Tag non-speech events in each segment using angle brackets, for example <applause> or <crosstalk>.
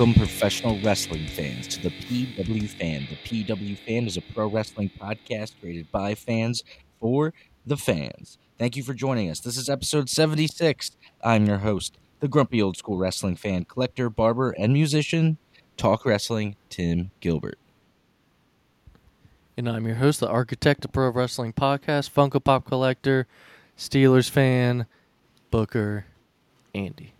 Welcome, professional wrestling fans, to the PW Fan. The PW Fan is a pro wrestling podcast created by fans for the fans. Thank you for joining us. This is episode 76. I'm your host, the grumpy old school wrestling fan, collector, barber, and musician, Talk Wrestling, Tim Gilbert. And I'm your host, the architect of pro wrestling podcast, Funko Pop collector, Steelers fan, Booker, Andy.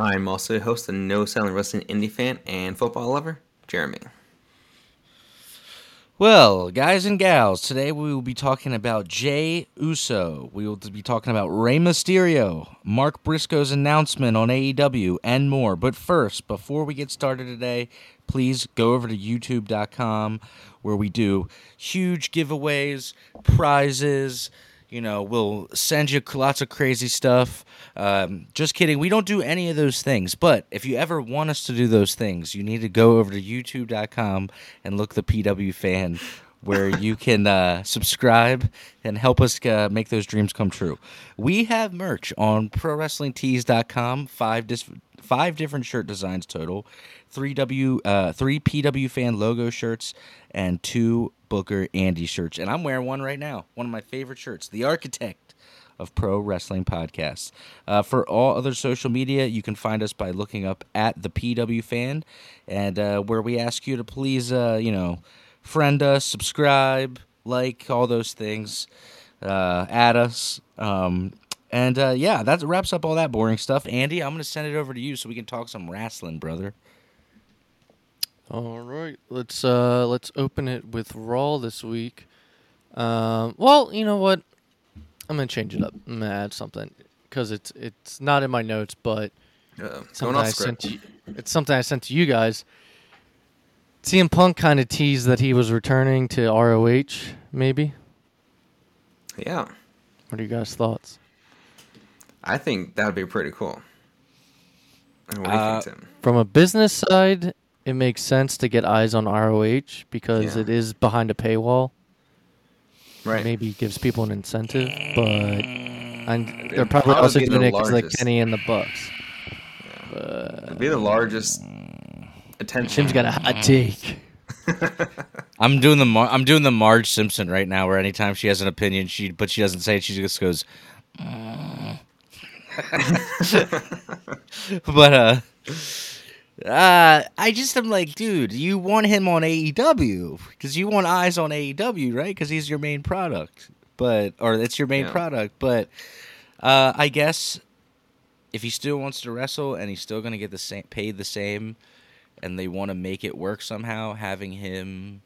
I'm also the host of No Selling Wrestling Indie fan and football lover, Jeremy. Well, guys and gals, today we will be talking about Jey Uso. We will be talking about Rey Mysterio, Mark Briscoe's announcement on AEW, and more. But first, before we get started today, please go over to youtube.com where we do huge giveaways, prizes. You know, we'll send you lots of crazy stuff. Um, just kidding. We don't do any of those things. But if you ever want us to do those things, you need to go over to youtube.com and look the PW fan where you can uh, subscribe and help us uh, make those dreams come true. We have merch on ProWrestlingTees.com, five dis- five different shirt designs total, three W uh, three PW fan logo shirts, and two Booker Andy shirts. And I'm wearing one right now, one of my favorite shirts, the Architect of Pro Wrestling Podcasts. Uh, for all other social media, you can find us by looking up at the PW Fan, and uh, where we ask you to please, uh, you know, friend us, subscribe, like, all those things, uh, add us. Um, and uh, yeah, that wraps up all that boring stuff. Andy, I'm going to send it over to you so we can talk some wrestling, brother. All right, let's uh let's open it with Raw this week. Um, well, you know what? I'm gonna change it up. I'm gonna add something because it's it's not in my notes, but Uh, something I sent script. to, it's something I sent to you guys. CM Punk kind of teased that he was returning to ROH. Maybe. Yeah, What are you guys' thoughts? I think that would be pretty cool. What do you Uh, think, Tim? From a business side, it makes sense to get eyes on ROH because Yeah. it is behind a paywall. Right. Maybe gives people an incentive, but and they're probably probably also be the doing it because like largest. Kenny and the Bucks. It'd be the largest attention. Tim's got a hot take. <laughs> I'm doing the Mar- I'm doing the Marge Simpson right now, where anytime she has an opinion, she but she doesn't say it. She just goes. "Mm." <laughs> but uh, uh, I just am like, dude, you want him on AEW because you want eyes on AEW, right? Because he's your main product, but or it's your main Yeah. product. But uh, I guess if he still wants to wrestle and he's still gonna get the same paid the same, and they want to make it work somehow, having him,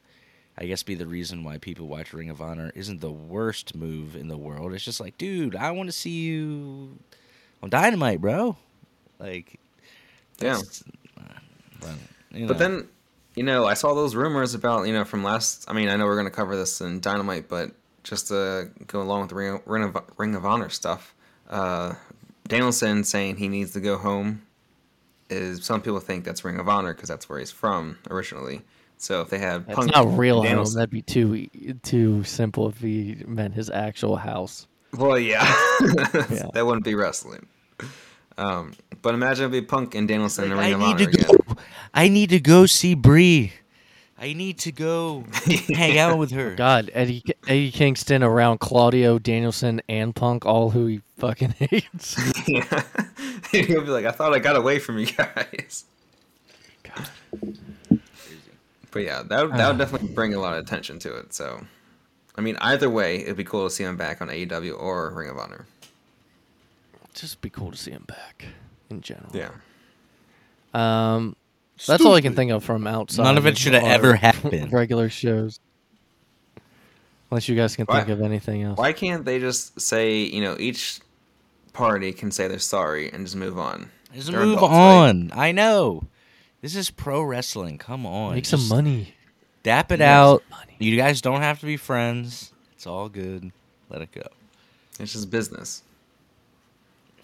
I guess, be the reason why people watch Ring of Honor isn't the worst move in the world. It's just like, dude, I want to see you on Dynamite, bro. Like, Yeah. that's- but, you But then, you know, I saw those rumors about, you know, from last. I mean, I know we're going to cover this in Dynamite, but just to go along with the Ring, Ring, of, Ring of Honor stuff, uh, Danielson saying he needs to go home is some people think that's Ring of Honor because that's where he's from originally. So if they had That's Punk not real home. That'd be too too simple if he meant his actual house. Well, yeah, <laughs> Yeah. that wouldn't be wrestling. Um, but imagine it'd be Punk and Danielson in the Like, Ring I of need Honor again. go. I need to go see Brie. I need to go <laughs> hang out with her. God, Eddie Eddie Kingston around Claudio Danielson and Punk, all who he fucking <laughs> hates. <laughs> yeah, he'll be like, I thought I got away from you guys. But yeah, that would, that would definitely bring a lot of attention to it. So, I mean, either way, it'd be cool to see him back on AEW or Ring of Honor. Just be cool to see him back in general. Yeah. Um, that's all I can think of from outside. None of it should have our ever happened. Regular shows. Unless you guys can think Why- of anything else. Why can't they just say, you know, each party can say they're sorry and just move on? Just They're move adults, right? on. I know. This is pro wrestling. Come on. Make some Just money. Dap it Make out. money. You guys don't have to be friends. It's all good. Let it go. It's just business.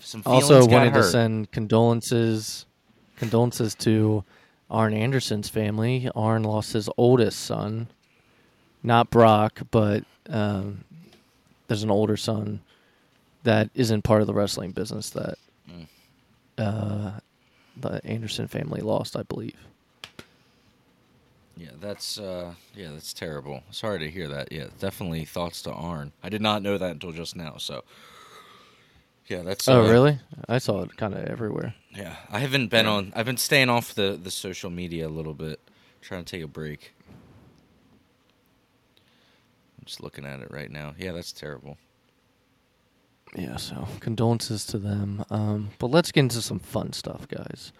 Some Also feelings got wanted to hurt. send condolences condolences to Arn Anderson's family. Arn lost his oldest son. Not Brock, but um, there's an older son that isn't part of the wrestling business that Mm. uh, the Anderson family lost, I believe. Yeah, that's uh, yeah, that's terrible. Sorry to hear that. Yeah, definitely thoughts to Arn. I did not know that until just now. So, yeah, that's. Oh, uh, really? I saw it kind of everywhere. Yeah, I haven't been on. I've been staying off the the social media a little bit, trying to take a break. I'm just looking at it right now. Yeah, that's terrible. Yeah, so condolences to them. Um, but let's get into some fun stuff, guys.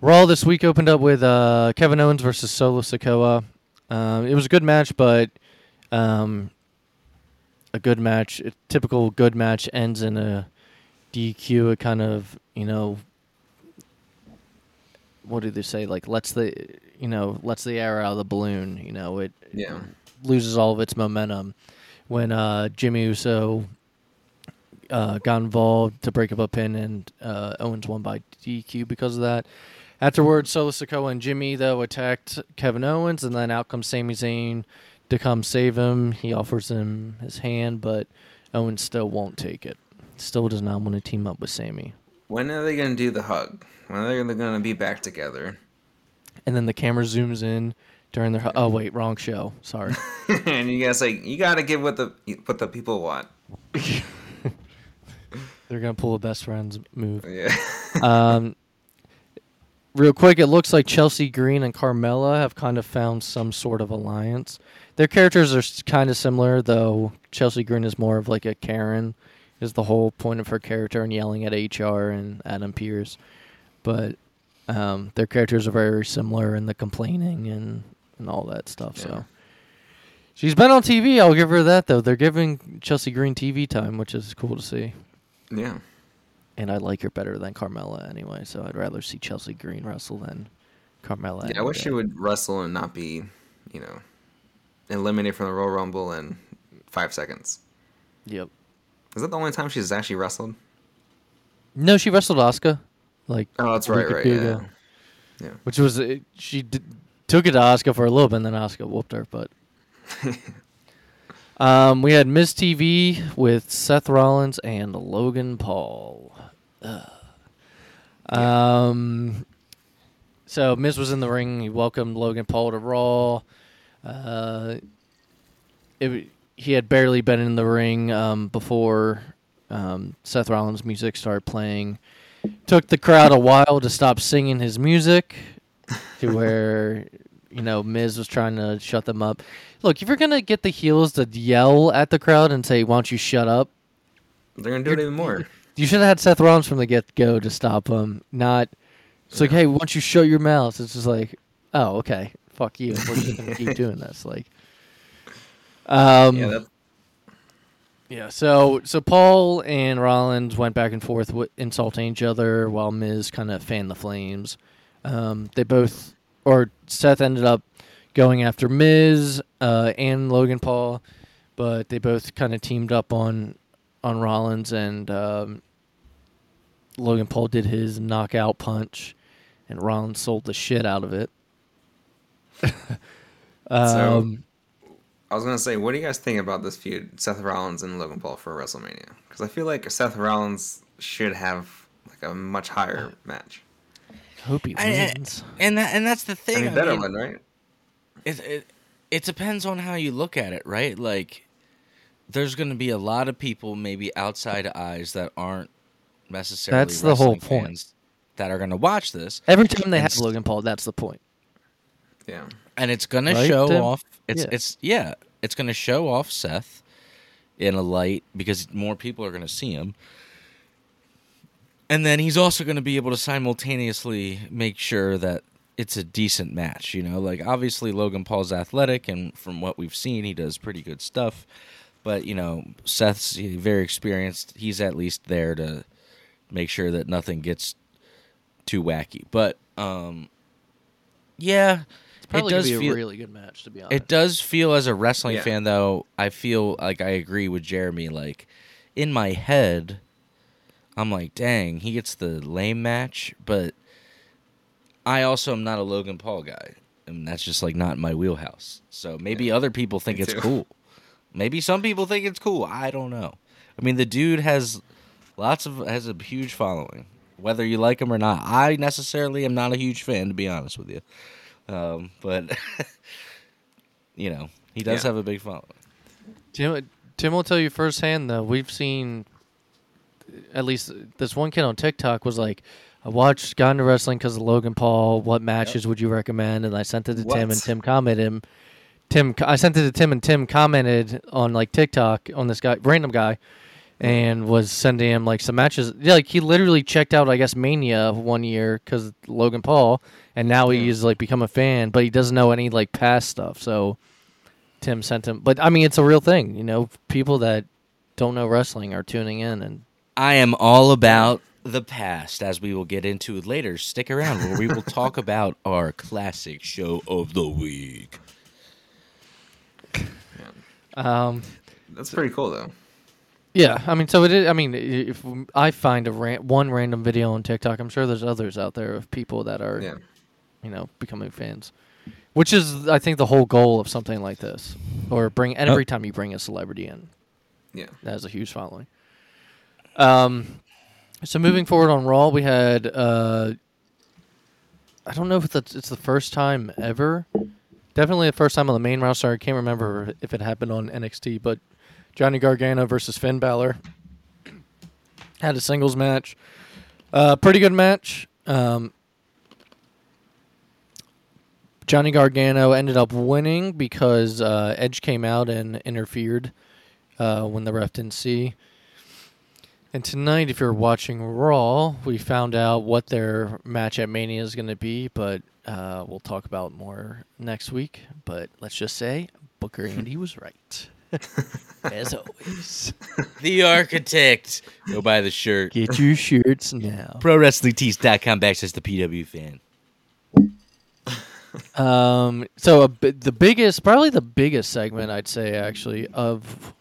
Raw this week opened up with uh, Kevin Owens versus Solo Sikoa. Um, it was a good match, but um, a good match, a typical good match, ends in a DQ. It kind of, you know, what do they say? Like lets the, you know, lets the air out of the balloon. You know, it Yeah. loses all of its momentum when uh, Jimmy Uso uh, got involved to break up a pin, and uh, Owens won by DQ because of that. Afterwards, Solo Sikoa and Jimmy though attacked Kevin Owens, and then out comes Sami Zayn to come save him. He offers him his hand, but Owens still won't take it. Still does not want to team up with Sami. When are they gonna do the hug? When are they gonna be back together? And then the camera zooms in during their. Oh wait, wrong show. Sorry. <laughs> and you guys like you gotta give what the what the people want. <laughs> They're gonna pull a best friends move. Yeah. <laughs> Um, real quick, it looks like Chelsea Green and Carmella have kind of found some sort of alliance. Their characters are kind of similar, though. Chelsea Green is more of like a Karen, is the whole point of her character, and yelling at HR and Adam Pearce. But um, their characters are very similar in the complaining and and all that stuff. Yeah. So. She's been on TV. I'll give her that though. They're giving Chelsea Green TV time, which is cool to see. yeah. And I like her better than Carmella anyway, so I'd rather see Chelsea Green wrestle than Carmella. Yeah, I wish she would wrestle and not be, you know, eliminated from the Royal Rumble in five seconds. Yep. Is that the only time she's actually wrestled? No, she wrestled Asuka, like Oh, that's right, right. Yeah. Yeah. which was she did, took it to Asuka for a little bit, and then Asuka whooped her. But <laughs> um, we had Miz TV with Seth Rollins and Logan Paul. Ugh. Um, so Miz was in the ring. He welcomed Logan Paul to Raw. Uh, it, he had barely been in the ring um, before um, Seth Rollins' music started playing. Took the crowd a while to stop singing his music, to <laughs> where you know Miz was trying to shut them up. Look, if you're gonna get the heels to yell at the crowd and say, "Why don't you shut up?" They're gonna do it even more. <laughs> You should have had Seth Rollins from the get go to stop him. Not, it's like, hey, why don't you shut your mouth? It's just like, oh, okay, fuck you. We're just gonna keep doing this. Like, um, yeah, yeah. So, so Paul and Rollins went back and forth, with insulting each other, while Miz kind of fanned the flames. Um, they both, or Seth ended up going after Miz uh, and Logan Paul, but they both kind of teamed up on on Rollins, and um, Logan Paul did his knockout punch, and Rollins sold the shit out of it. <laughs> um, I was gonna say, what do you guys think about this feud, Seth Rollins and Logan Paul for WrestleMania? Because I feel like Seth Rollins should have like a much higher match. hope he I- wins. And that and that's the I thing. mean, I better mean, one, right? it, it it depends on how you look at it, right? Like, there's going to be a lot of people, maybe outside eyes, that aren't necessarily That's the whole wrestling point. that are going to watch this, Every time they have s- Logan Paul, that's the point. Yeah. And it's going to Right, show Tim? off. It's Yeah. it's yeah, it's going to show off Seth in a light because more people are going to see him. And then he's also going to be able to simultaneously make sure that it's a decent match, you know? Like obviously Logan Paul's athletic and from what we've seen he does pretty good stuff. But, you know, Seth's very experienced. He's at least there to make sure that nothing gets too wacky. But um yeah, probably it does be a feel really good match, to be honest. it does feel as a wrestling Yeah. fan though, I feel like I agree with Jeremy like in my head I'm like, "Dang, he gets the lame match," but I also am not a Logan Paul guy. And that's just like not my wheelhouse. So maybe other people think Me it's too. cool. Maybe some people think it's cool. I don't know. I mean, the dude has lots of has a huge following. whether you like him or not. I necessarily am not a huge fan, to be honest with you. Um, but <laughs> you know, he does Yeah. have a big following. Tim, Tim will tell you firsthand though. We've seen at least this one kid on TikTok was like, "I watched got into wrestling because of Logan Paul. What matches would you recommend?" And I sent it to Tim, and Tim commented him. Tim, I sent it to Tim, and Tim commented on like TikTok on this guy, random guy, and was sending him like some matches. Yeah, like he literally checked out, I guess, Mania one year because Logan Paul, and now Yeah. he's like become a fan, but he doesn't know any like past stuff. So Tim sent him, but I mean, it's a real thing. You know, people that don't know wrestling are tuning in, and I am all about the past, as we will get into later. Stick around, where we will <laughs> talk about our classic show of the week. um, That's pretty cool though. Yeah, I mean, so it is. I mean, if I find a ran- one random video on TikTok, I'm sure there's others out there of people that are, Yeah. you know, becoming fans. Which is, I think, the whole goal of something like this, or bring. And Oh. every time you bring a celebrity in, Yeah. that has a huge following. Um, so moving forward on Raw, we had uh, I don't know if it's it's the first time ever. Definitely the first time on the main roster. I can't remember if it happened on NXT, but Johnny Gargano versus Finn Balor had a singles match. Uh, pretty good match. Um, Johnny Gargano ended up winning because uh, Edge came out and interfered uh, when the ref didn't see. And tonight, if you're watching Raw, we found out what their match at Mania is going to be, but uh, we'll talk about more next week. But let's just say Booker Andy was right, <laughs> as always. The architect. Go buy the shirt. Get your shirts now. ProWrestlingTees.com backslash the PW fan. Um, so a, the biggest, probably the biggest segment I'd say actually of,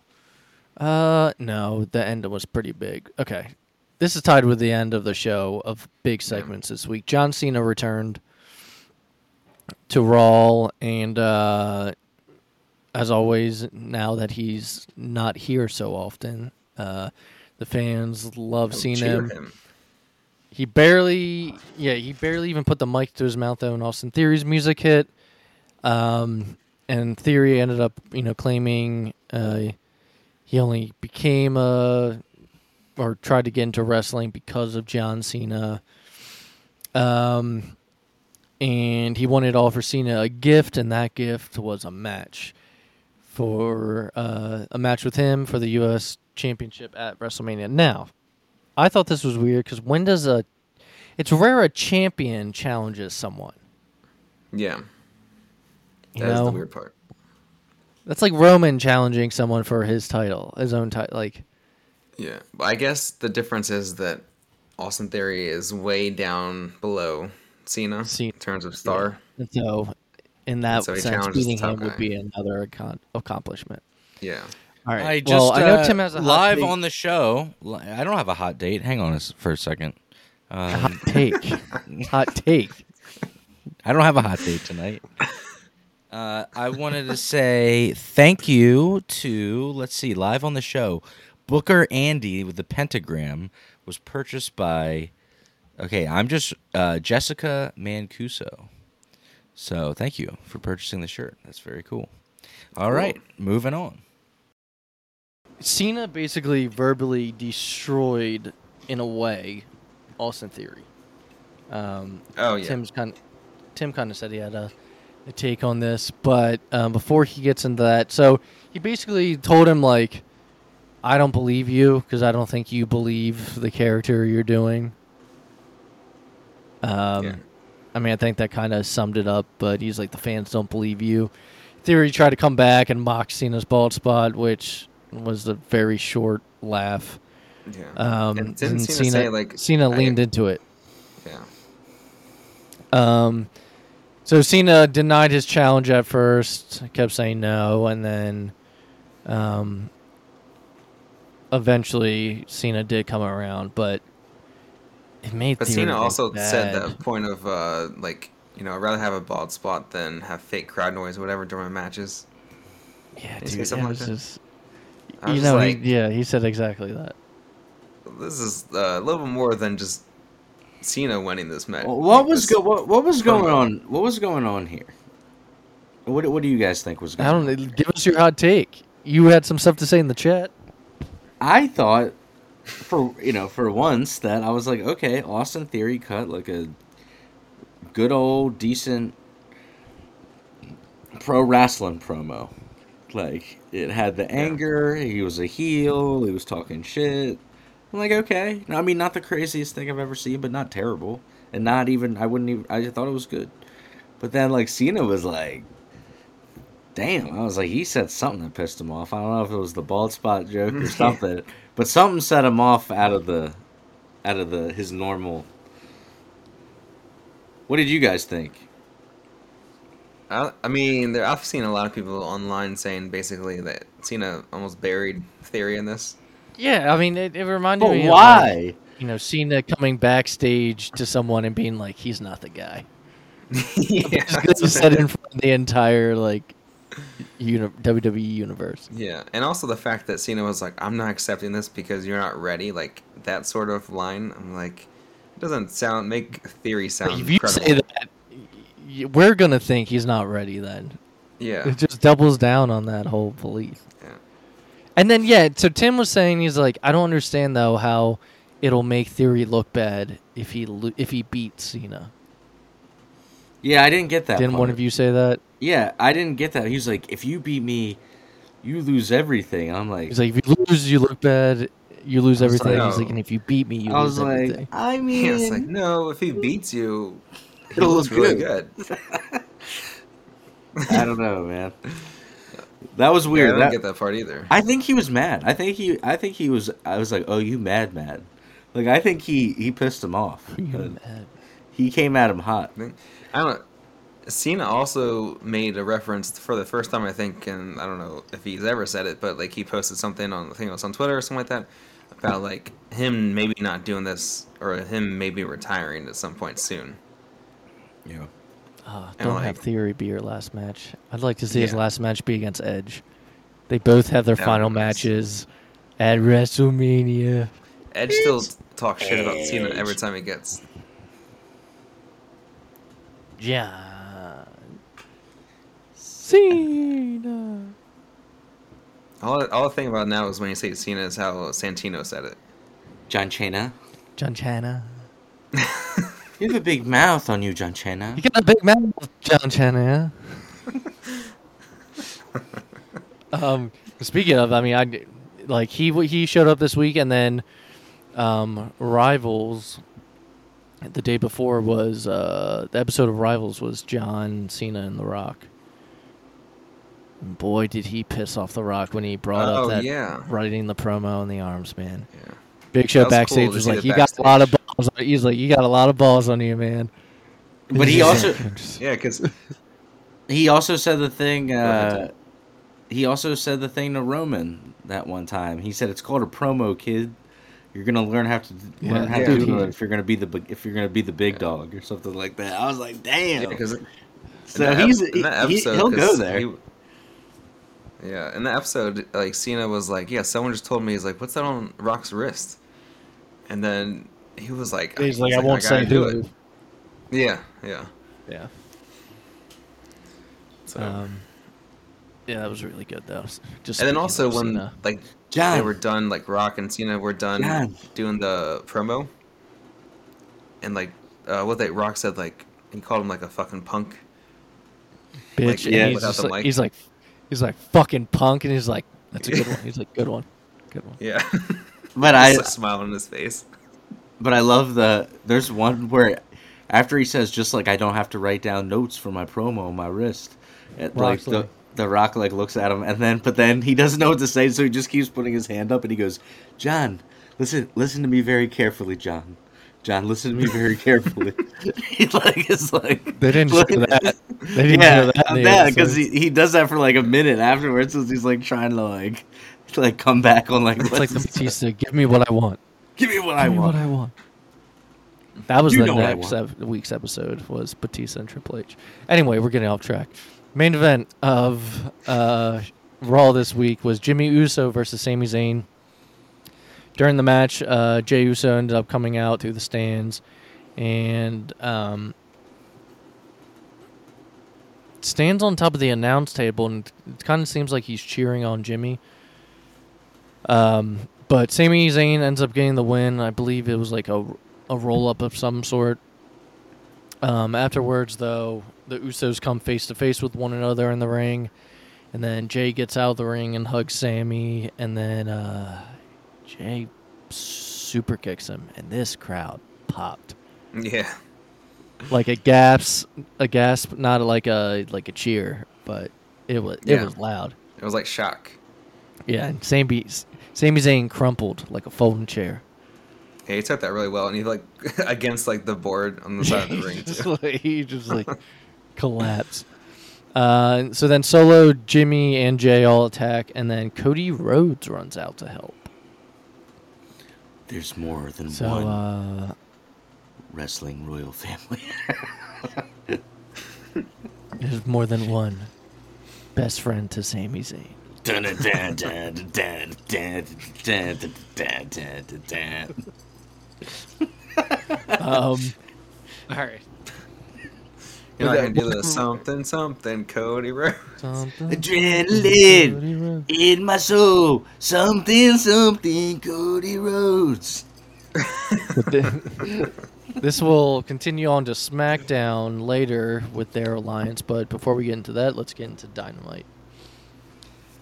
uh, no, the end was pretty big. Okay, this is tied with the end of the show of big segments this week. John Cena returned to Raw, and uh, as always, now that he's not here so often, uh, the fans love seeing Cheer him. He barely, yeah, he barely even put the mic to his mouth though. And Austin Theory's music hit, um, and Theory ended up, you know, claiming uh, he only became a or tried to get into wrestling because of John Cena. Um, and he wanted to offer Cena a gift, and that gift was a match for uh, a match with him for the U.S. Championship at WrestleMania. Now, I thought this was weird because when does a it's rare a champion challenges someone. Yeah. You That is the weird part. that's like Roman challenging someone for his title, his own title. Like, Yeah. But I guess the difference is that Austin Theory is way down below Cena Cena, in terms of star. and so in that So sense, beating top him would be another accom- accomplishment. Yeah. All right. I just well, I know uh, Tim has a hot live take- on the show. I don't have a hot date. Hang on a s- for a second. hot Um, take. <laughs> hot take. I don't have a hot date tonight. Uh, I wanted to say thank you to let's see live on the show. Booker Andy with the pentagram was purchased by. Okay, I'm just uh, Jessica Mancuso. So thank you for purchasing the shirt. That's very cool. All Cool. right, moving on. Cena basically verbally destroyed, in a way, Austin Theory. Um, Oh yeah. Tim's kind Tim kind of said he had a, a take on this, but um, before he gets into that, so he basically told him like, "I don't believe you because I don't think you believe the character you're doing." Um, Yeah. I mean, I think that kind of summed it up. But he's like, "The fans don't believe you." Theory tried to come back and mock Cena's bald spot, which was a very short laugh. yeah. Um, And didn't and Cena Cena, say, like, Cena I- leaned into it. yeah. Um, so Cena denied his challenge at first, kept saying no, and then, um, eventually Cena did come around, but it made. But Theory Cena look also said bad. that point of uh, like you know I'd rather have a bald spot than have fake crowd noise or whatever during my matches. Yeah, He dude, it something like was that? just. You know, like, he, yeah, he said exactly that. this is uh, a little bit more than just Cena winning this match. Well, what like, was go- what, what was going on? What was going on here? What what do you guys think was going I don't know. Give us your hot take. You had some stuff to say in the chat. I thought for you know for once that I was like, okay, Austin Theory cut like a good old decent pro wrestling promo. Like it had the anger. He was a heel. He was talking shit. I'm like, okay. I mean, not the craziest thing I've ever seen, but not terrible, and not even. I wouldn't even. I thought it was good. But then like Cena was like, damn. I was like, he said something that pissed him off. I don't know if it was the bald spot joke or <laughs> something, but something set him off out of the, out of the his normal. What did you guys think? I, I mean, there, I've seen a lot of people online saying basically that Cena almost buried Theory in this. Yeah, I mean, it, it reminded But me. Of, like, why? you know, Cena coming backstage to someone and being like, "He's not the guy." <laughs> yeah, Just he what said it in front of the entire like uni- WWE universe. Yeah, and also the fact that Cena was like, "I'm not accepting this because you're not ready," like that sort of line. I'm like, it doesn't sound make Theory sound if you credible. say that, we're gonna think he's not ready. Then Yeah, it just doubles down on that whole belief. Yeah. And then yeah, so Tim was saying he's like, I don't understand though how it'll make Theory look bad if he lo- if he beats Cena. Yeah, I didn't get that. Didn't one of you say that? Yeah, I didn't get that. He was like, if you beat me, you lose everything. I'm like, He's like, if you lose, you look bad. You lose everything. like, He's like, and if you beat me, you I lose was like, everything. I <laughs> mean, It's like no, if he beats you, <laughs> he It'll looks look really good. good. <laughs> I don't know, man. That was Yeah, I weird. don't That- get that part either. I think he was mad. I think he. I think he was. I was like, oh, you mad, mad. Like I think he he pissed him off. You mad? He came at him hot. I don't. Know. Cena also made a reference for the first time, I think, and I don't know if he's ever said it, but like he posted something on, I think it was on Twitter or something like that, about like him maybe not doing this or him maybe retiring at some point soon. Yeah. Ah, And, don't have like- Theory be your last match. I'd like to see his last match be against Edge. They both have their That final be matches at WrestleMania. Edge still talks shit about Cena every time he gets. John Cena. All, all I think about now is when you say Cena is how Santino said it. John Cena. John Chana. <laughs> You have a big mouth on you, John Cena. You got a big mouth, John Chana. <laughs> um, speaking of, I mean, I like he he showed up this week, and then um, Rivals. The day before was uh, the episode of Rivals was John Cena and The Rock. And boy, did he piss off The Rock when he brought Oh, up that yeah. writing the promo in the arms, man. Yeah. Big Show That was cool backstage to was like, the "You got a lot of balls." On, he's like, "You got a lot of balls on you, man." But he <laughs> also Yeah, because he also said the thing. Uh, he also said the thing to Roman that one time. He said it's called a promo, kid. You're gonna learn how to learn how yeah. to Dude, do it if you're gonna be the big- if you're gonna be the big dog or something like that. I was like, damn. because so he's he, he, will go there. Yeah, in the episode, like Cena was like, "Yeah, someone just told me." He's like, "What's that on Rock's wrist?" And then he was like, He's like, "I won't gotta say do who." it." Yeah, yeah. Yeah. So. Um, yeah, that was really good though. Just and then also when Cena. like John. they were done, like Rock and Cena were done John. doing the promo, and like uh, what they Rock said, like he called him like a fucking punk. bitch, like, yeah, he's, without the like, mic. he's like, he's like fucking punk, and he's like, that's a good one. He's like, good one, good one. Yeah, <laughs> but I Just smile on his face. but I love the. There's one where after he says just like I don't have to write down notes for my promo on my wrist, it, like the like- the Rock like looks at him and then but then he doesn't know what to say, so he just keeps putting his hand up and he goes, "John, listen listen to me very carefully, John." John, listen to me very carefully. <laughs> he like is like They didn't show that. They didn't yeah, show that. yeah, because he, he does that for like a minute afterwards, because he's like trying to like to, <laughs> like come back on like it's like the Batista. Give me what I want. give me what I me want. what I want. That was You the know what I next want. ep- week's episode was Batista and Triple H. Anyway, we're getting off track. Main event of uh, Raw this week was Jimmy Uso versus Sami Zayn. During the match, uh, Jey Uso ended up coming out through the stands, and um, stands on top of the announce table, and it kind of seems like he's cheering on Jimmy. Um, but Sami Zayn ends up getting the win. I believe it was like a, a roll up of some sort. Um, afterwards, though, the Usos come face to face with one another in the ring, and then Jey gets out of the ring and hugs Sami, and then uh, Jey super kicks him, and this crowd popped Yeah. like a gasp, a gasp, not like a like a cheer, but it was it Yeah. was loud. It was like shock. Yeah, and Sami Sami Zayn crumpled like a folding chair. Yeah, he took that really well, and he like <laughs> against like the board on the side of the <laughs> ring just too. like, he just like <laughs> collapsed. Uh, so then Solo, Jimmy, and Jey all attack, and then Cody Rhodes runs out to help. There's more than so, one uh, wrestling royal family. <laughs> There's more than one best friend to Sami Zayn. um, All right. You're not Was gonna do the something something Cody Rhodes. Something Adrenaline Cody Rhodes. in my soul. Something, something, Cody Rhodes. This will continue on to SmackDown later with their alliance, but before we get into that, let's get into Dynamite.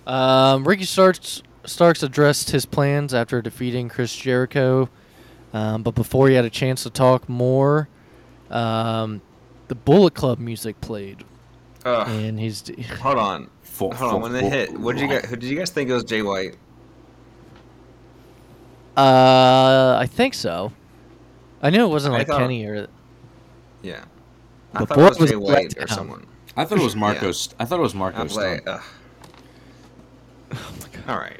Um, Ricky Starks, Starks addressed his plans after defeating Chris Jericho, um, but before he had a chance to talk more, um, the Bullet Club music played, Ugh. and he's Hold on. Fo- Hold on. When they hit, what did you guys? Who did you guys think it was Jay White? uh, I think so. I knew it wasn't I like thought- Kenny or Yeah. I Before thought it was it was Jay White or Letdown. someone. I thought it was Marcos. I thought it was I Marcos. was like, Stunt. ugh. <laughs> All right.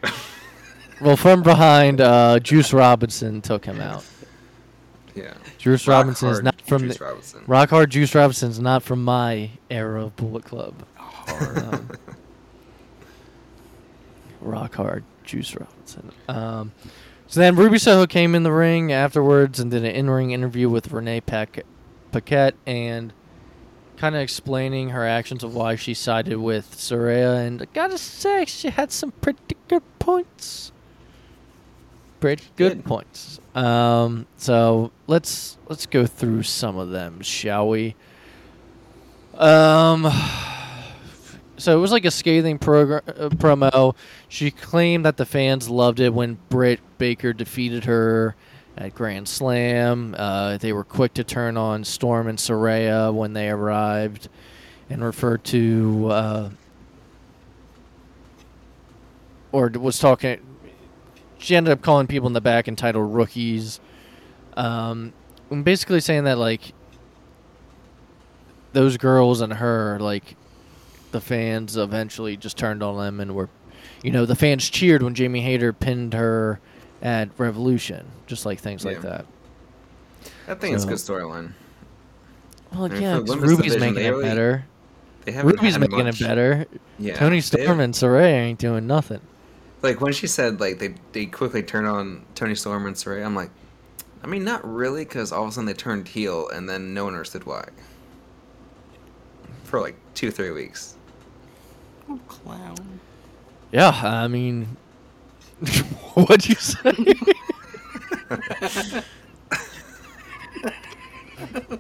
Well, from behind, uh, Juice Robinson took him out. yeah. Juice Rock Robinson is hard not from Juice the, Robinson. Rock Hard. Juice Robinson's not from my era of Bullet Club. Um, rock Hard. Juice Robinson. Um, so then Ruby Soho came in the ring afterwards and did an in-ring interview with Renee Pac- Paquette and kind of explaining her actions of why she sided with Saraya. And I gotta say, she had some pretty good points. Pretty good, Good. points. Um, so let's let's go through some of them, shall we? Um, so it was like a scathing progr- uh, promo. She claimed that the fans loved it when Britt Baker defeated her at Grand Slam. Uh, they were quick to turn on Storm and Saraya when they arrived, and referred to uh, or was talking. She ended up calling people in the back entitled rookies. Um, and basically saying that like those girls and her like the fans eventually just turned on them and were you know the fans cheered when Jamie Hayter pinned her at Revolution just like things like Yeah. that I think it's a good storyline. well mean, yeah for 'cause women's Ruby's division, making it really- better They Ruby's making much. it better Yeah. Toni they- Storm and Saraya ain't doing nothing Like when she said like they they quickly turned on Toni Storm and Saraya, I'm like, I mean not really, because all of a sudden they turned heel and then no one understood why. For like two three weeks. Oh, clown. yeah I mean <laughs> what'd you say <laughs>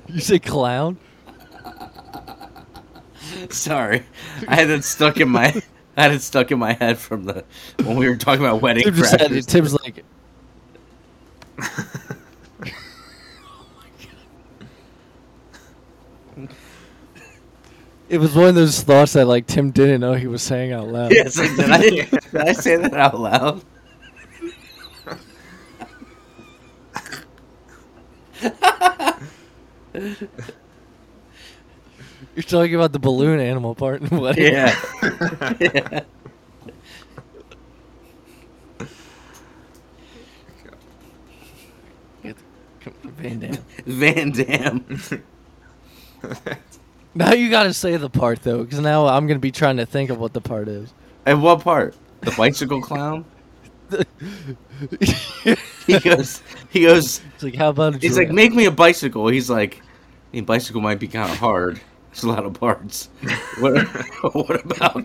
you say clown <laughs> Sorry, I had it stuck in my. I had it stuck in my head from the when we were talking about wedding Tim just. Tim's like, <laughs> it was one of those thoughts that like Tim didn't know he was saying out loud. Yeah, like, did I did I say that out loud? <laughs> You're talking about the balloon animal part in what? Yeah. <laughs> yeah. Van Damme. Van Dam. <laughs> Now you got to say the part though, because now I'm gonna be trying to think of what the part is. And what part? The bicycle clown? <laughs> he goes, he goes, It's like, how about a he's like, make me a bicycle. He's like, a bicycle might be kind of hard. There's a lot of parts. What, <laughs> what about,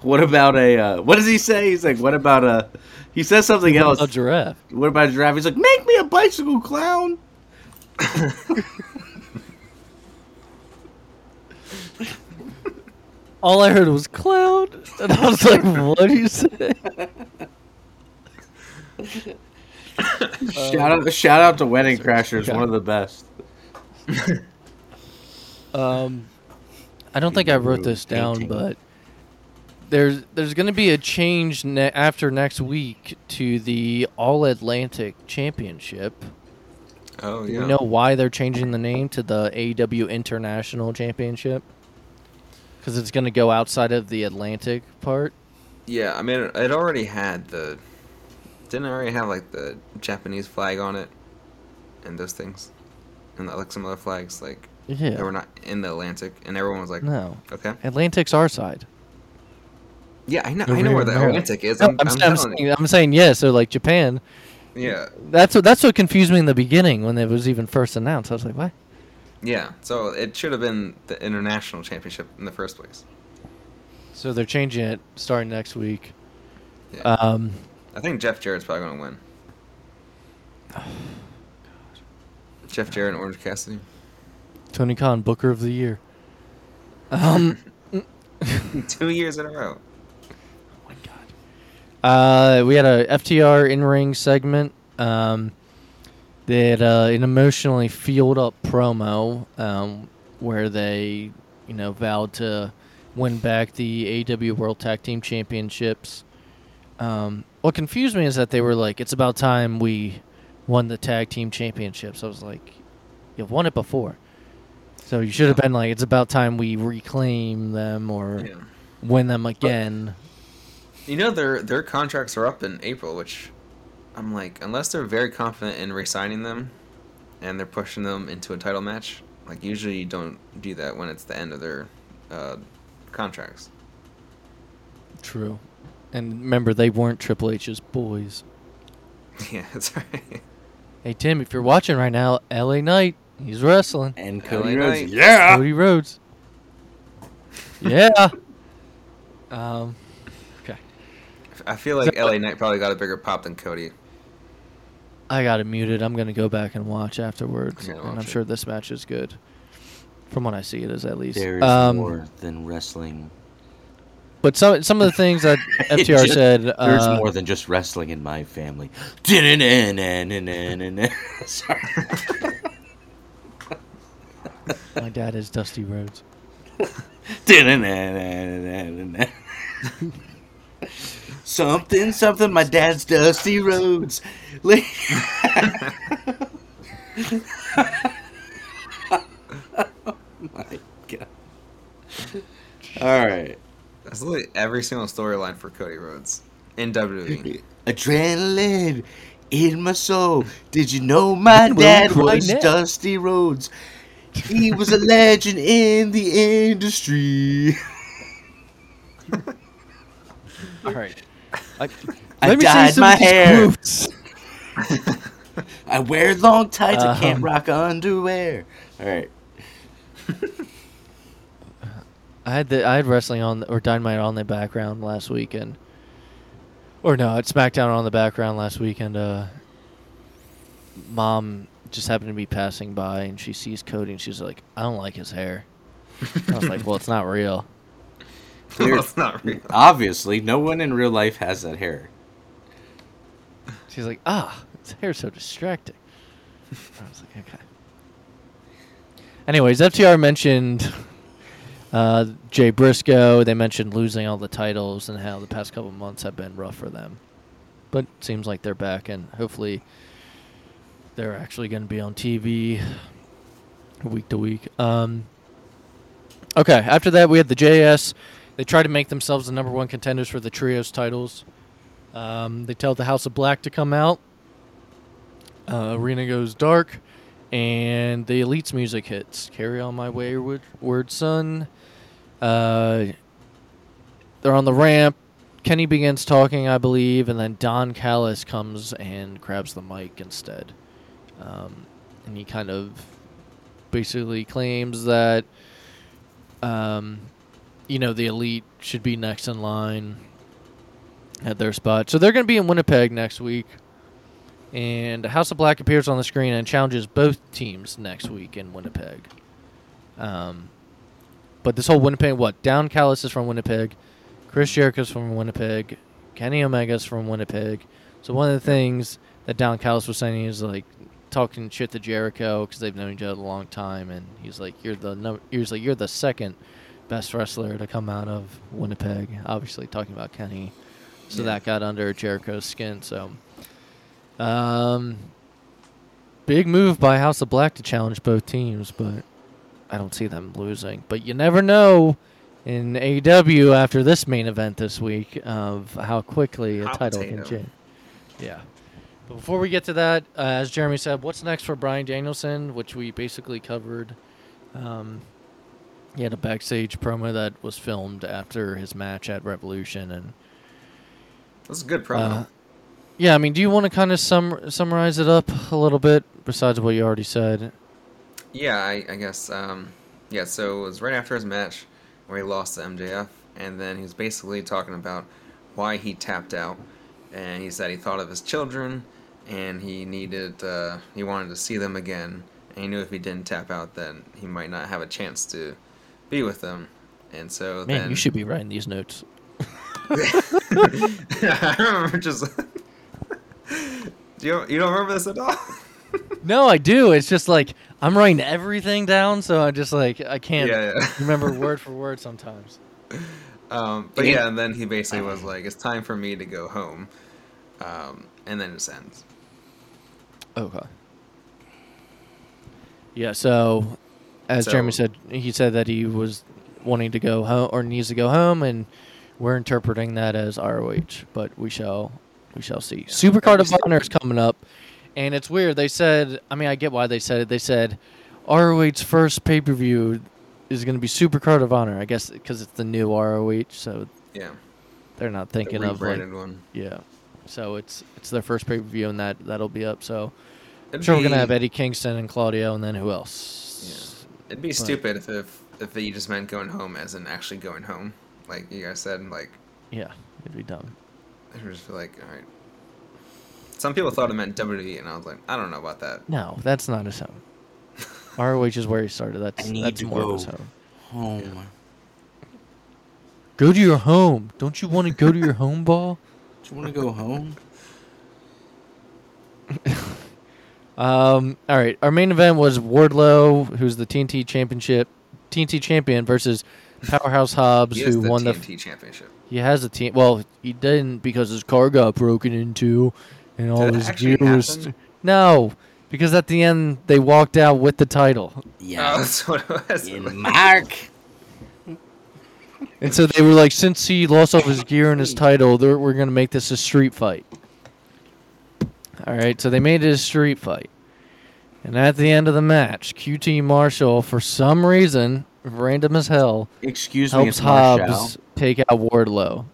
what about a, uh, what does he say? He's like, what about a, he says something How else. a giraffe? What about a giraffe? He's like, make me a bicycle, clown. <laughs> All I heard was clown, and I was like, "What do you say?" <laughs> shout out, shout out to Wedding Crashers, one of the best. Um, I don't think I wrote this down, but there's there's going to be a change ne- after next week to the All Atlantic Championship. Oh Do yeah. you know why they're changing the name to the AEW International Championship? Because it's going to go outside of the Atlantic part. Yeah, I mean, it, it already had the. Didn't it already have like the Japanese flag on it, and those things, and like some other flags like Yeah. that were not in the Atlantic, and everyone was like, No, okay, Atlantic's our side. yeah, I know, Over I know where the America. Atlantic is. No, I'm, I'm, I'm, I'm saying. I'm saying yeah. So like Japan, Yeah, that's what that's what confused me in the beginning when it was even first announced. I was like, what? yeah. So it should have been the international championship in the first place. So they're changing it starting next week. Yeah. Um, I think Jeff Jarrett's probably going to win. <sighs> Jeff Jarrett and Orange Cassidy. Tony Khan, Booker of the Year. Um, <laughs> Two years in a row. Oh my god. Uh, we had a FTR in ring segment. Um, they had uh, an emotionally fueled up promo um, where they, you know, vowed to win back the AW World Tag Team Championships. Um, what confused me is that they were like, "It's about time we won the tag team championships." I was like, "You've won it before." So you should have been like, "It's about time we reclaim them or Yeah. win them again." You know their their contracts are up in April, which I'm like, unless they're very confident in re-signing them, and they're pushing them into a title match, like usually you don't do that when it's the end of their uh, contracts. True. And remember, they weren't Triple H's boys. <laughs> Yeah, that's right. Hey Tim, if you're watching right now, L.A. Knight, he's wrestling. And LA Cody Rhodes, Knight. yeah. Cody Rhodes. yeah. <laughs> Um. Okay. I feel like LA Knight probably got a bigger pop than Cody. I got it muted. I'm gonna go back and watch afterwards, Yeah, and I'm it. sure this match is good. From what I see, it is at least. There's um, more than wrestling. But some some of the things that <laughs> FTR just- said. There's uh, more than just wrestling in my family. <laughs> Sorry. My dad is Dusty Rhodes. <laughs> something, something. My dad's Dusty Rhodes. Li- oh my god! All right. That's literally every single storyline for Cody Rhodes in WWE. Adrenaline in my soul. Did you know my dad was. Dusty Rhodes? He was a legend in the industry. All right. I, I let me see dyed some my hair. I wear long tights. I can't Um, rock underwear. All right. I had the I had wrestling on or Dynamite on the background last weekend, or no, it's SmackDown on the background last weekend. Uh, mom just happened to be passing by and she sees Cody and she's like, "I don't like his hair." I was like, "Well, it's not real." <laughs> well, it's not real. Obviously, no one in real life has that hair. She's like, "Ah, his hair's so distracting." I was like, "Okay." Anyways, FTR mentioned uh, Jay Briscoe. They mentioned losing all the titles and how the past couple months have been rough for them. But it seems like they're back, and hopefully they're actually going to be on TV week to week. Um, okay, after that, we had the JS. They try to make themselves the number one contenders for the Trios titles. Um, they tell the House of Black to come out. Uh, arena goes dark, and the Elite's music hits. Carry on my wayward word son. Uh, they're on the ramp. Kenny begins talking, I believe, and then Don Callis comes and grabs the mic instead. Um, and he kind of basically claims that, um, you know, the elite should be next in line at their spot. So they're going to be in Winnipeg next week. And House of Black appears on the screen and challenges both teams next week in Winnipeg. Um, but this whole Winnipeg, what? Don Callis is from Winnipeg. Chris Jericho's from Winnipeg. Kenny Omega's from Winnipeg. So one of the things that Don Callis was saying is like talking shit to Jericho because they've known each other a long time, and he's like, "You're the no-, he's like, you're the second best wrestler to come out of Winnipeg." Obviously, talking about Kenny. So Yeah. that got under Jericho's skin. So, um, big move by House of Black to challenge both teams, but I don't see them losing. But you never know in AEW after this main event this week of how quickly a Hot title potato. can change. Yeah. But before we get to that, uh, as Jeremy said, what's next for Bryan Danielson, which we basically covered. Um, he had a backstage promo that was filmed after his match at Revolution, and This is a good promo. uh, yeah, I mean, do you want to kind of sum- summarize it up a little bit besides what you already said? Yeah, I, I guess. Um, yeah, so it was right after his match where he lost to MJF, and then he was basically talking about why he tapped out, and he said he thought of his children, and he needed, uh, he wanted to see them again, and he knew if he didn't tap out, then he might not have a chance to be with them, and so Man, then you should be writing these notes. <laughs> I remember just. <laughs> do you you don't remember this at all? <laughs> No, I do. It's just like I'm writing everything down, so I just like I can't Yeah, yeah. remember word for word sometimes. Um, but yeah, and then he basically was like, "It's time for me to go home," um, and then it ends. Oh, okay. Yeah. So, as So- Jeremy said, he said that he was wanting to go home or needs to go home, and we're interpreting that as ROH. But we shall, we shall see. Supercard of Honor is coming up, and it's weird. They said, I mean, I get why they said it. They said ROH's first pay per view is going to be Supercard of Honor. I guess because it's the new ROH, so Yeah, they're not the thinking of like, rebranded one. yeah. So it's it's their first pay per view, and that that'll be up. So. It'd sure, we're gonna have Eddie Kingston and Claudio, and then who else? It'd be but- stupid if, if if he just meant going home as in actually going home, like you guys said. Like Yeah, it'd be dumb. I would just feel like, all right. Some people thought it meant WWE, and I was like, I don't know about that. No, that's not his home. ROH is where he started. That's I need that's to more go. of his home. Home. Go to your home. Don't you want to go to your home, ball? Do you want to go home? <laughs> Um. All right. Our main event was Wardlow, who's the TNT Championship, TNT champion, versus Powerhouse Hobbs, He is who the won the. TNT championship. He has a team. Well, he didn't because his car got broken into, and all Did it his actually gear was. happen? No, because at the end they walked out with the title. Oh, Yeah. <laughs> that's what it was. In Mark. And so they were like, since he lost all his gear and his title, we're going to make this a street fight. All right, so they made it a street fight. And at the end of the match, QT Marshall, for some reason, random as hell, Excuse me, helps it's Marshall. Hobbs take out Wardlow.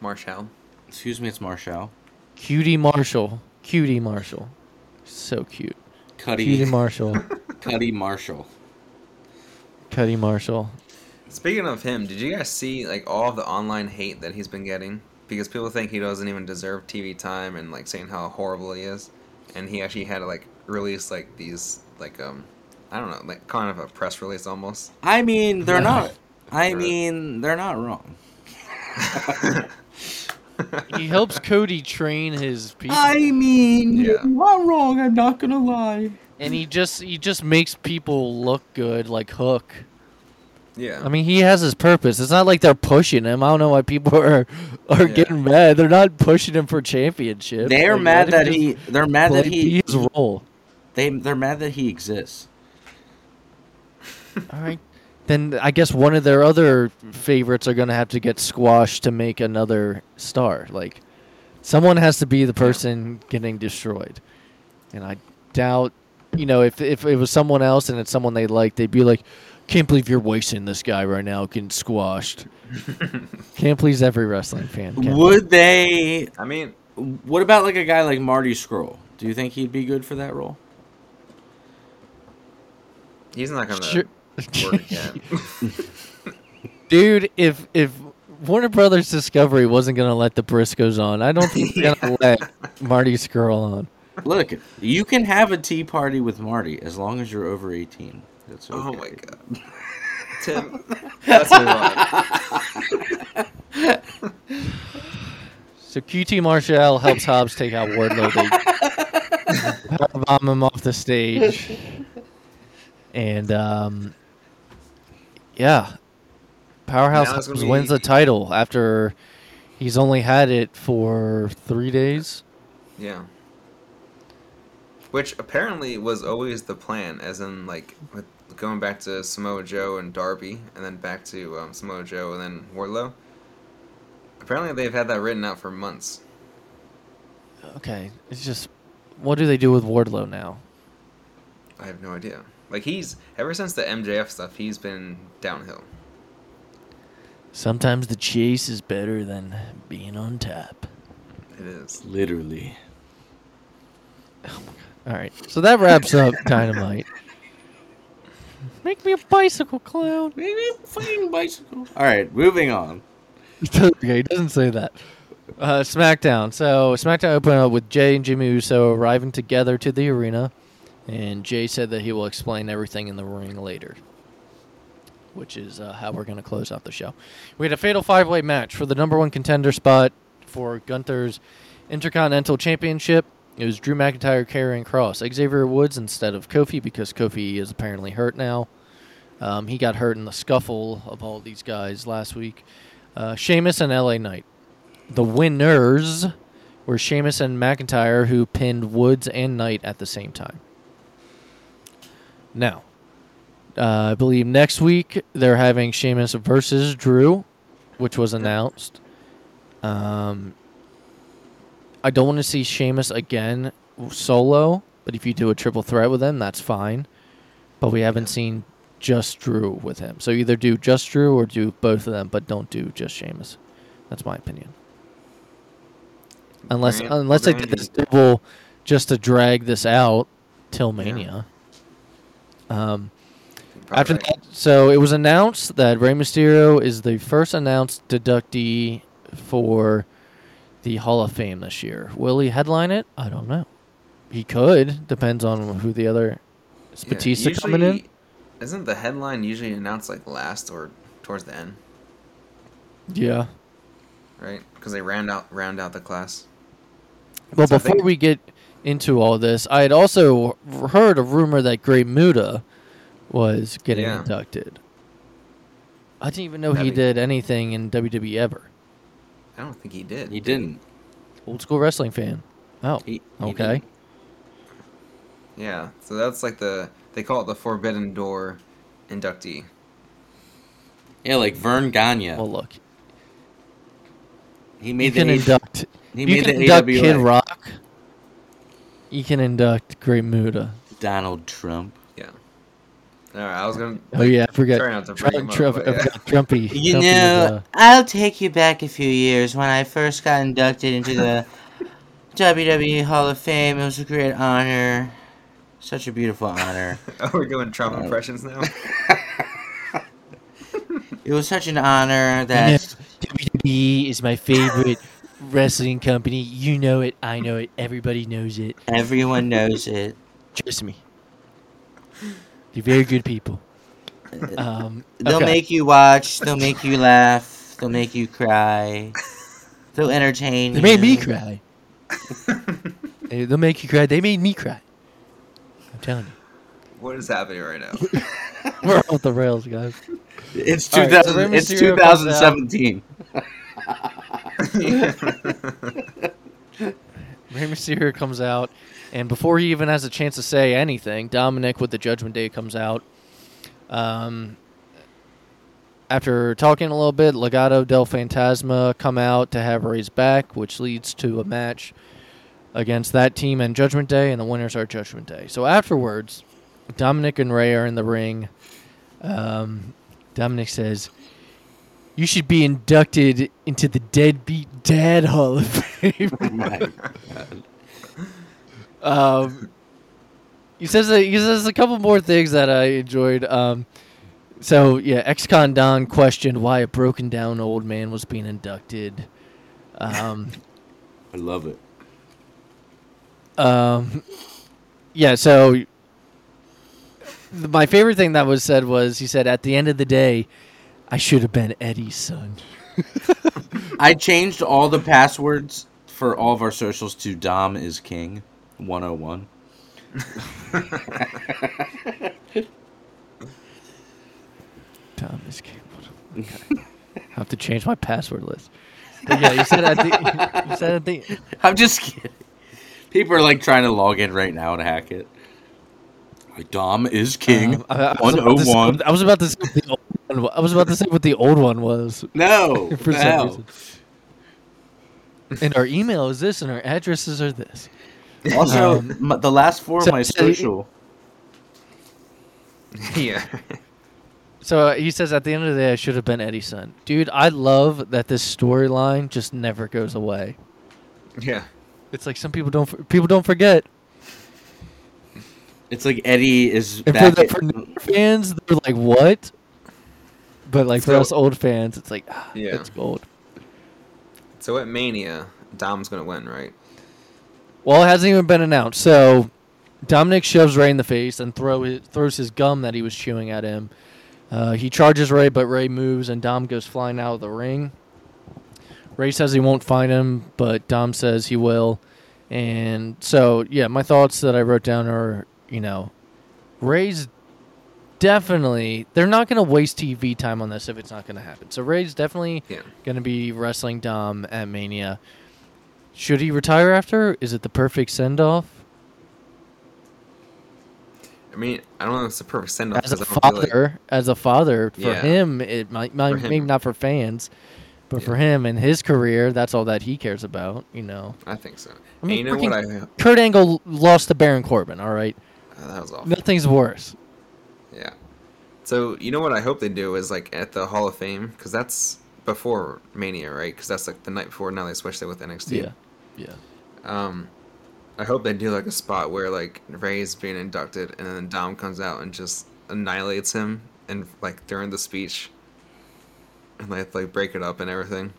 Marshall. Excuse me, it's Marshall. QT Marshall. QT Marshall. So cute. Cuddy. QT Marshall. <laughs> Cuddy Marshall. Cuddy Marshall. Speaking of him, did you guys see like all of the online hate that he's been getting? Because people think he doesn't even deserve TV time and like saying how horrible he is, and he actually had to like release like these like um I don't know like kind of a press release almost. I mean, they're Yeah. not. I Sure. mean, they're not wrong. He helps Cody train his people. I mean, Yeah. you're not wrong. I'm not gonna lie. and he just he just makes people look good like Hook. Yeah. I mean, he has his purpose. It's not like they're pushing him. I don't know why people <laughs> are are Yeah. getting mad. They're not pushing him for championship. They're Like, mad that he. They're mad that he. his role. They. They're mad that he exists. <laughs> All right. Then I guess one of their other favorites are going to have to get squashed to make another star. Like, someone has to be the person getting destroyed. And I doubt, you know, if if it was someone else and it's someone they like, they'd be like, Can't believe you're wasting this guy right now getting squashed. <laughs> Can't please every wrestling fan. can we? Would they? I mean, What about like a guy like Marty Scurll? Do you think he'd be good for that role? he's not gonna Sure. work again. <laughs> Dude, if if Warner Brothers Discovery wasn't gonna let the Briscoes on, I don't think they're gonna <laughs> let Marty Scurll on. Look, you can have a tea party with Marty as long as you're over 18. That's okay. oh my god, <laughs> Tim, let's move on. So QT Marshall helps Hobbs take out Wardlow. They bomb him off the stage, and um, yeah, Powerhouse Hobbs gonna wins the title after he's only had it for three days. Yeah. Which apparently was always the plan, as in like with going back to Samoa Joe and Darby, and then back to um, Samoa Joe and then Wardlow. Apparently, they've had that written out for months. Okay, it's just what do they do with Wardlow now? I have no idea. Like he's ever since the MJF stuff, he's been downhill. Sometimes the chase is better than being on top. It is. Literally. <laughs> All right, so that wraps up Dynamite. <laughs> Make me a bicycle clown. Maybe a fucking bicycle. All right, moving on. okay, he doesn't say that. Uh, SmackDown. So SmackDown opened up with Jey and Jimmy Uso arriving together to the arena, and Jey said that he will explain everything in the ring later, which is uh, how we're going to close out the show. We had a fatal five-way match for the number one contender spot for Gunther's Intercontinental Championship. It was Drew McIntyre Karrion Kross, Xavier Woods instead of Kofi because Kofi is apparently hurt now. Um, he got hurt in the scuffle of all these guys last week. Uh, Sheamus and LA Knight. The winners were Sheamus and McIntyre, who pinned Woods and Knight at the same time. Now, uh, I believe next week they're having Sheamus versus Drew, which was announced. Um, I don't want to see Sheamus again solo, but if you do a triple threat with him, that's fine. But we haven't seen just Drew with him. So either do just Drew or do both of them, but don't do just Sheamus. That's my opinion. Unless Brand- unless they did this double just to drag this out till Mania. Um, after that, so it was announced that Rey Mysterio is the first announced deductee for the Hall of Fame this year. Will he headline it? I don't know. He could. Depends on who the other. Is Yeah, Batista coming in? Usually- Isn't the headline usually announced like last or towards the end, Yeah. right? Because they round out round out the class. Well, So before think- we get into all this, I had also heard a rumor that Great Muta was getting Yeah. inducted. I didn't even know he That'd be- did anything in WWE ever. I don't think he did. He didn't. Old school wrestling fan. Oh, He, he okay. didn't. Yeah, so that's like the they call it the Forbidden Door inductee. Yeah, like Verne Gagne. Well, look, he you made the can A- induct. he You made can the induct AWA. Kid Rock. You can induct Great Muta. Donald Trump. Yeah. All right, I was gonna. Oh yeah, I forgot. Try not to Trump, bring up, Trump, I yeah. forgot Trumpy. You Trumpy know, is, uh, I'll take you back a few years when I first got inducted into the <laughs> WWE Hall of Fame. It was a great honor. Such a beautiful honor. <laughs> Oh, we're doing Trump Uh, impressions now. <laughs> It was such an honor you that WWE is my favorite <laughs> wrestling company. You know it. I know it. Everybody knows it. everyone knows it. Trust me. You're very good people. Um, They'll okay. make you watch. They'll make you laugh. They'll make you cry. They'll entertain They made me cry. They'll make you cry. They made me cry. I'm telling you. what is happening right now? <laughs> We're off the rails, guys. It's All right, so 2000. Rey it's Mysterio comes out. 2017. <laughs> Rey Mysterio comes out, and before he even has a chance to say anything, Dominik with the Judgment Day comes out. Um, after talking a little bit, Legado del Fantasma come out to have Rey's back, which leads to a match against that team and Judgment Day, and the winners are Judgment Day. So afterwards, Dominik and Rey are in the ring. Um, Dominik says, "You should be inducted into the Deadbeat Dad Hall of Fame." <laughs> <laughs> um, he says that, he says a couple more things that I enjoyed. Um, so yeah, ex-con Don questioned why a broken down old man was being inducted. Um, <laughs> I love it. Um, yeah. So th- my favorite thing that was said was he said at the end of the day, I should have been Eddie's son. <laughs> I changed all the passwords for all of our socials to Dom is King 101. Thomas Campbell. Okay. I have to change my password list. But yeah, you said at the you said at the <laughs> I'm just kidding. People are like trying to log in right now and hack it. Like Dom is King um, I, I was about to say- 101. I was about to say what the old one I was about to say what the old one was <laughs> No, <laughs> for no. some reason. And our email is this, and our addresses are this. Also, Um, the last four so- of my so- social. <laughs> yeah. So uh, he says at the end of the day, I should have been Eddie's son. Dude, I love that this storyline just never goes away. Yeah. It's like some people don't f- people don't forget. It's like Eddie is And for the at- for new fans, they're like, "What?" But like for us old fans, it's like, ah, Yeah. it's gold. So at Mania, Dom's gonna win, right? Well, it hasn't even been announced. So Dominik shoves Rey in the face and throw his, throws his gum that he was chewing at him. Uh, he charges Rey, but Rey moves and Dom goes flying out of the ring. Rey says he won't find him, but Dom says he will. And so, yeah, my thoughts that I wrote down are, you know, Rey's definitely they're not going to waste TV time on this if it's not going to happen. So Rey's definitely Yeah. going to be wrestling Dom at Mania. Should he retire after? Is it the perfect send off? I mean, I don't know if it's the perfect send off As a because I don't feel like father, as a father, for Yeah. him, it might, might For him. maybe not for fans, but for him and his career, that's all that he cares about. You know, I think so. I mean, you know what? I freaking- Kurt Angle lost to Baron Corbin. All right, uh, that was awful. nothing's worse. Yeah. So you know what I hope they do is like at the Hall of Fame because that's before Mania, right? Because that's like the night before. Now they switched it with NXT. Yeah, yeah. Um, I hope they do like a spot where like Rey's being inducted and then Dom comes out and just annihilates him and like during the speech, and like like break it up and everything.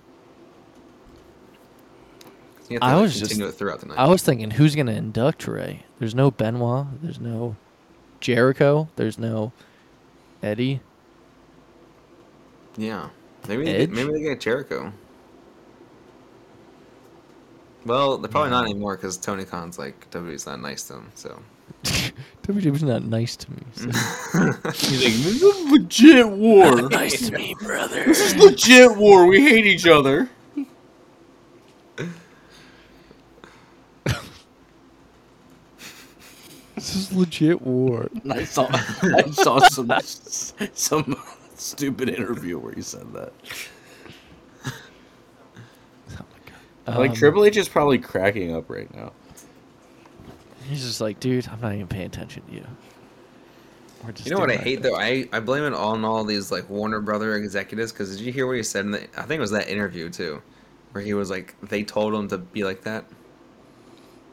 Have to, I like, was just- continue it throughout the night. I was thinking, who's gonna induct Rey? There's no Benoit. There's no Jericho. There's no Eddie. Yeah, maybe they get, maybe they get Jericho. Well, they're probably not anymore because Tony Khan's like WWE's not nice to him. So <laughs> WWE's not nice to me. so- <laughs> He's like, this is legit war. nice to me, brother. This is legit war. We hate each other. This is legit war. I saw, I saw some some stupid interview where you said that. like Um, Triple H is probably cracking up right now. He's just like, dude, I'm not even paying attention to you. We're just you know what I hate thing." though? I, I blame it on all these like Warner Brother executives because did you hear what he said? In the, I think it was that interview too, where he was like they told him to be like that,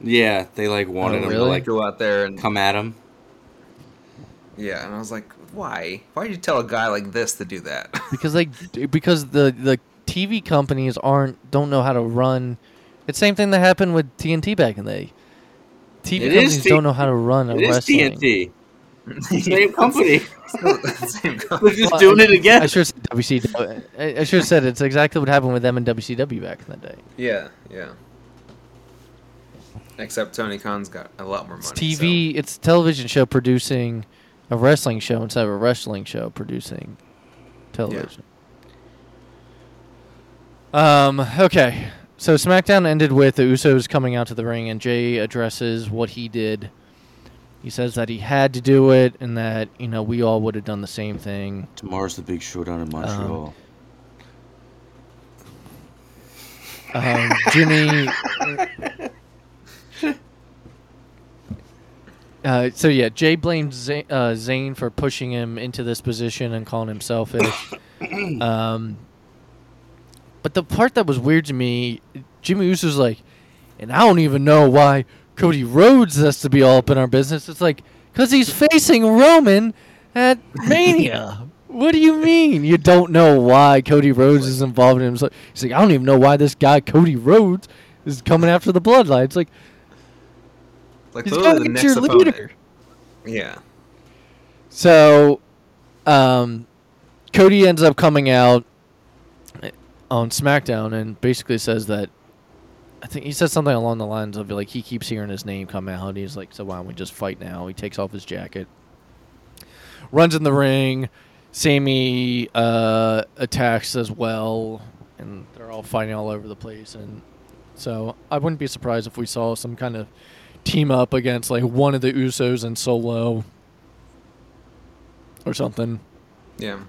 Yeah, they like wanted oh, him to like go out there and come at him. yeah. And I was like, why? Why did you tell a guy like this to do that? <laughs> because like because the the TV companies aren't don't know how to run. It's same thing that happened with TNT back in the day. TV It is companies T- don't know how to run a It is wrestling. TNT. <laughs> Same company. Same They're just Well, doing I- it again. I should said WCW. I, I should have said it's exactly what happened with them and WCW back in the day. Yeah, yeah. Except Tony Khan's got a lot more money. It's TV. It's a television show producing a wrestling show instead of a wrestling show producing television. Um. Okay. So SmackDown ended with the Usos coming out to the ring, and Jey addresses what he did. He says that he had to do it, and that you know we all would have done the same thing. Tomorrow's the big showdown in Montreal. Um, Jimmy. <laughs> Uh, so yeah, Jey blames Zane, uh, Zayn for pushing him into this position and calling him selfish. <coughs> um, but the part that was weird to me, Jimmy Uso's like, and I don't even know why Cody Rhodes has to be all up in our business. It's like, because he's facing Roman at Mania. <laughs> what do you mean? You don't know why Cody Rhodes is involved in him? So- He's like, I don't even know why this guy Cody Rhodes is coming after the Bloodline. It's like Like he's going next your opponent. leader. Yeah. So, um, Cody ends up coming out on SmackDown and basically says that I think he says something along the lines of like he keeps hearing his name come out. He's like, so why don't we just fight now? He takes off his jacket, runs in the ring. Sami uh, attacks as well, and they're all fighting all over the place. And so I wouldn't be surprised if we saw some kind of team up against like one of the Usos and Solo or something. Yeah.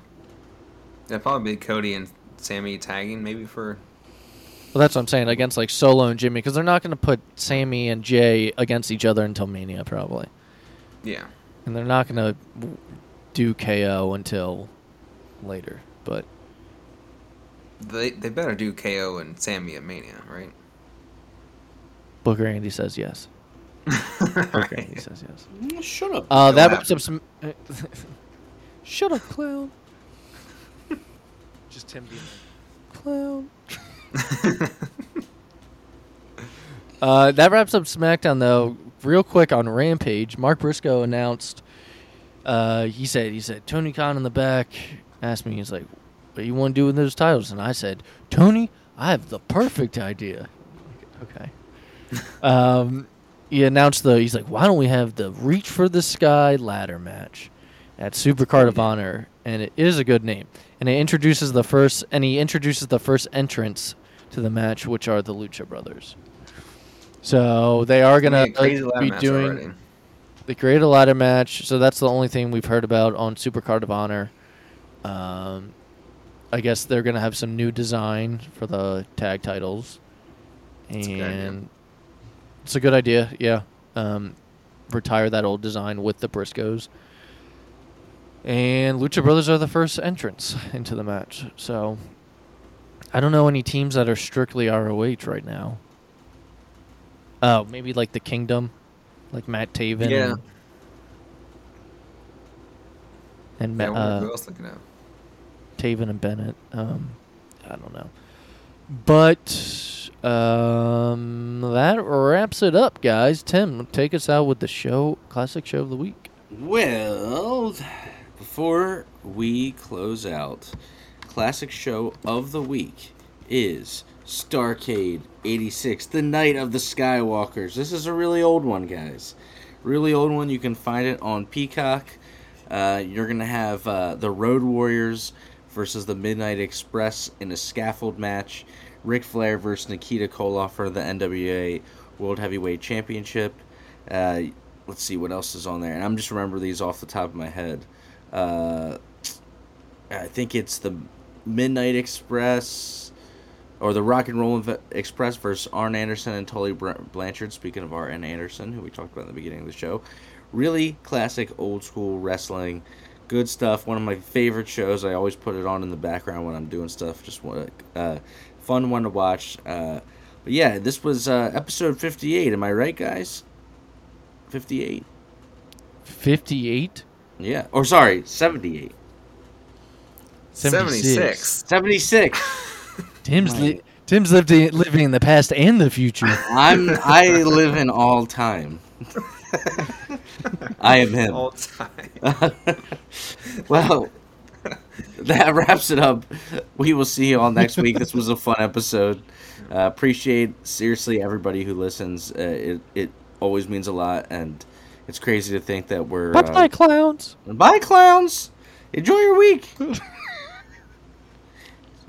That'd probably be Cody and Sami tagging maybe for Well, that's what I'm saying against like Solo and Jimmy because they're not going to put Sami and Jey against each other until Mania probably, yeah. and they're not going to do KO until later. But They they better do KO and Sami at Mania, right? Booker Andy says yes. <laughs> Booker Andy says yes. Mm, Shut up. Uh, that after wraps up some. <laughs> Shut up, clown. Just Tim being like, clown. <laughs> Uh, that wraps up SmackDown though. Real quick on Rampage, Mark Briscoe announced. Uh, he said, he said Tony Khan in the back asked me, he's like, "What do you want to do with those titles?" And I said, "Tony, I have the perfect idea." Okay. <laughs> um, he announced the. He's like, "Why don't we have the Reach for the Sky ladder match at Supercard of Honor?" And it is a good name. And it introduces the first, and he introduces the first entrance to the match, which are the Lucha Brothers. So they are gonna be doing. already. They create a ladder match, so that's the only thing we've heard about on Supercard of Honor. Um, I guess they're gonna have some new design for the tag titles, That's a good idea. and it's a good idea. Yeah, um, retire that old design with the Briscoes. And Lucha Brothers are the first entrants into the match, so I don't know any teams that are strictly ROH right now. Oh, maybe like the Kingdom, like Matt Taven. Yeah. And, and Yeah, uh, who else looking at? Taven and Bennett. Um, I don't know. But um, that wraps it up, guys. Tim, take us out with the show, classic show of the week. Well, before we close out, classic show of the week is Starcade 86, The Night of the Skywalkers. This is a really old one, guys. Really old one. You can find it on Peacock. Uh, you're going to have uh, the Road Warriors versus the Midnight Express in a scaffold match. Ric Flair versus Nikita Koloff for the NWA World Heavyweight Championship. Uh, let's see what else is on there. And I'm just remember these off the top of my head. Uh, I think it's the Midnight Express or the Rock and Roll Express versus Arn Anderson and Tully Blanchard. Speaking of Arn Anderson, who we talked about in the beginning of the show, really classic old school wrestling. Good stuff. One of my favorite shows. I always put it on in the background when I'm doing stuff. Just want uh, fun one to watch. Uh, but yeah, this was uh, episode 58. Am I right, guys? 58. 58? Yeah. Or sorry, 78. 76. 76. <laughs> Tim's, li- Tim's lived in, living in the past and the future. I'm I <laughs> live in all time. <laughs> I am him. All time. well, that wraps it up. We will see you all next week. This was a fun episode. Uh, appreciate seriously everybody who listens. Uh, it it always means a lot, and it's crazy to think that we're Bye bye, uh, clowns. bye clowns. Enjoy your week. <laughs>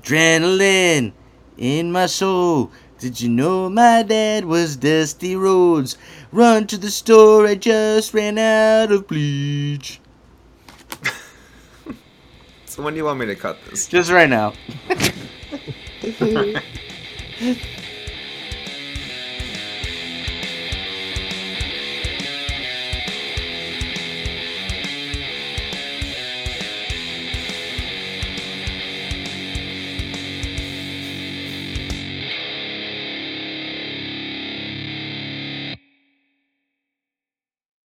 Adrenaline in my soul. Did you know my dad was Dusty Rhodes? Run to the store, I just ran out of bleach. <laughs> So when do you want me to cut this? Just right now. <laughs>